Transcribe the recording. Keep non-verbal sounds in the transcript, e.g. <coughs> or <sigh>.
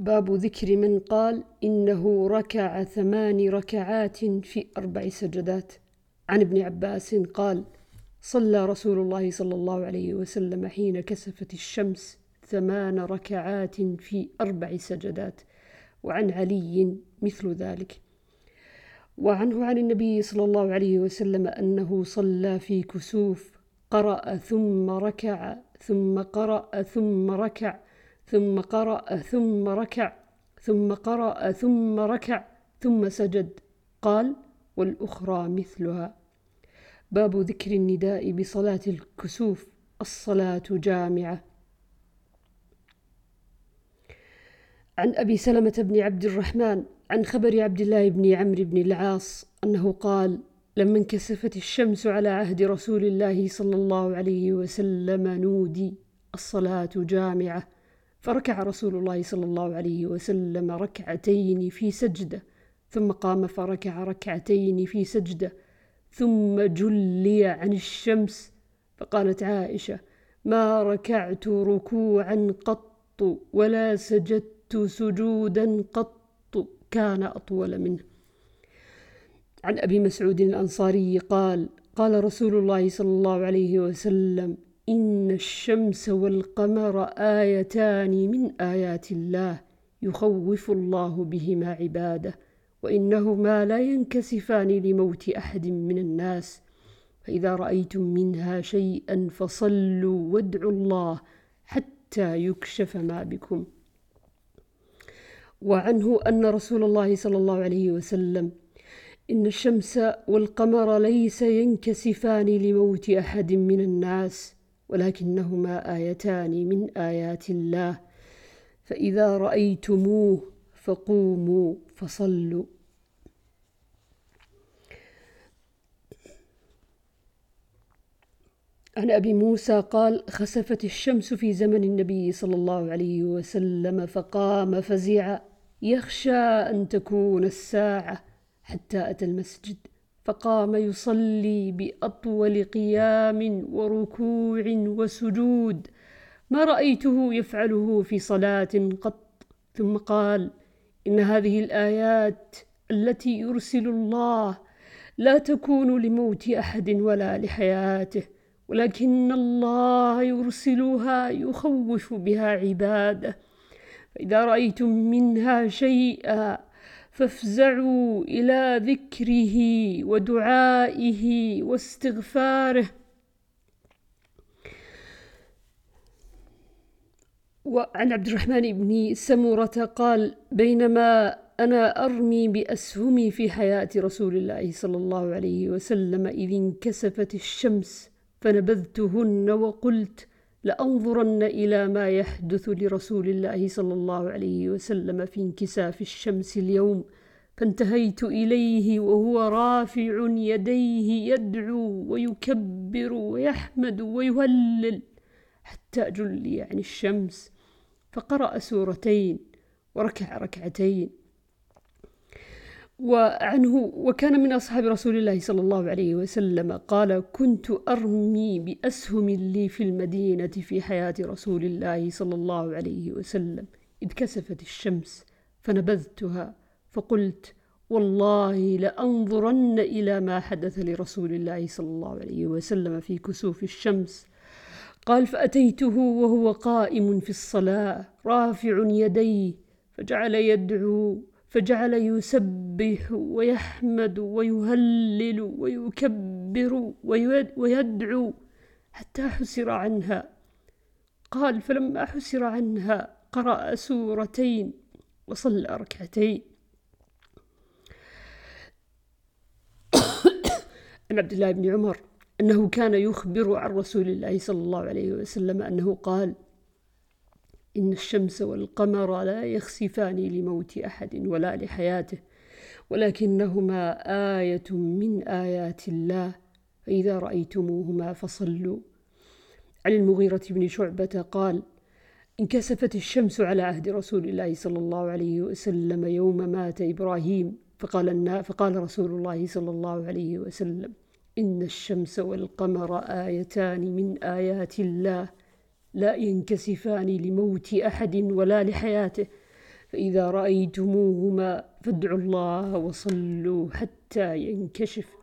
باب ذكر من قال إنه ركع ثمان ركعات في أربع سجدات. عن ابن عباس قال صلى رسول الله صلى الله عليه وسلم حين كسفت الشمس ثمان ركعات في أربع سجدات وعن علي مثل ذلك. وعنه عن النبي صلى الله عليه وسلم أنه صلى في كسوف قرأ ثم ركع ثم قرأ ثم ركع ثم قرأ ثم ركع ثم قرأ ثم ركع ثم سجد. قال والأخرى مثلها. باب ذكر النداء بصلاة الكسوف الصلاة جامعة. عن أبي سلمة بن عبد الرحمن عن خبر عبد الله بن عمرو بن العاص أنه قال لما انكسفت الشمس على عهد رسول الله صلى الله عليه وسلم نودي الصلاة جامعة. فركع رسول الله صلى الله عليه وسلم ركعتين في سجدة ثم قام فركع ركعتين في سجدة ثم جلي عن الشمس. فقالت عائشة ما ركعت ركوعا قط ولا سجدت سجودا قط كان أطول منه. عن أبي مسعود الأنصاري قال قال رسول الله صلى الله عليه وسلم إن الشمس والقمر آيتان من آيات الله يخوف الله بهما عباده وإنهما لا ينكسفان لموت أحد من الناس. فإذا رأيتم منها شيئا فصلوا وادعوا الله حتى يكشف ما بكم. وعنه أن رسول الله صلى الله عليه وسلم إن الشمس والقمر ليس ينكسفان لموت أحد من الناس. ولكنهما آيتان من آيات الله. فإذا رأيتموه فقوموا فصلوا. عن أبي موسى قال خسفت الشمس في زمن النبي صلى الله عليه وسلم فقام فزع يخشى أن تكون الساعة حتى أتى المسجد. فقام يصلي بأطول قيام وركوع وسجود. ما رأيته يفعله في صلاة قط؟ ثم قال إن هذه الآيات التي يرسل الله لا تكون لموت أحد ولا لحياته ولكن الله يرسلها يخوف بها عباده. فإذا رأيتم منها شيئا فافزعوا إلى ذكره ودعائه واستغفاره. وعن عبد الرحمن بن سمرة قال بينما أنا أرمي بأسهمي في حياة رسول الله صلى الله عليه وسلم إذ انكسفت الشمس فنبذتهن وقلت لأنظرن إلى ما يحدث لرسول الله صلى الله عليه وسلم في انكساف الشمس اليوم فانتهيت إليه وهو رافع يديه يدعو ويكبر ويحمد ويهلل حتى جلي عن الشمس فقرأ سورتين وركع ركعتين وعنه وكان من أصحاب رسول الله صلى الله عليه وسلم قال كنت أرمي بأسهم لي في المدينة في حياة رسول الله صلى الله عليه وسلم إذ كسفت الشمس فنبذتها فقلت والله لأنظرن إلى ما حدث لرسول الله صلى الله عليه وسلم في كسوف الشمس. قال فأتيته وهو قائم في الصلاة رافع يديه فجعل يدعو فجعل يسبح ويحمد ويهلل ويكبر ويدعو حتى حسر عنها. قال فلما حسر عنها قرأ سورتين وصلى ركعتين. <coughs> عن عبد الله بن عمر أنه كان يخبر عن رسول الله صلى الله عليه وسلم أنه قال إن الشمس والقمر لا يخسفان لموت أحد ولا لحياته ولكنهما آية من آيات الله. فإذا رأيتموهما فصلوا. عن المغيرة بن شعبة قال انكسفت الشمس على عهد رسول الله صلى الله عليه وسلم يوم مات إبراهيم. فقال, فقال رسول الله صلى الله عليه وسلم إن الشمس والقمر آيتان من آيات الله. لا ينكسفان لموت أحد ولا لحياته. فإذا رأيتموهما فادعوا الله وصلوا حتى ينكشف.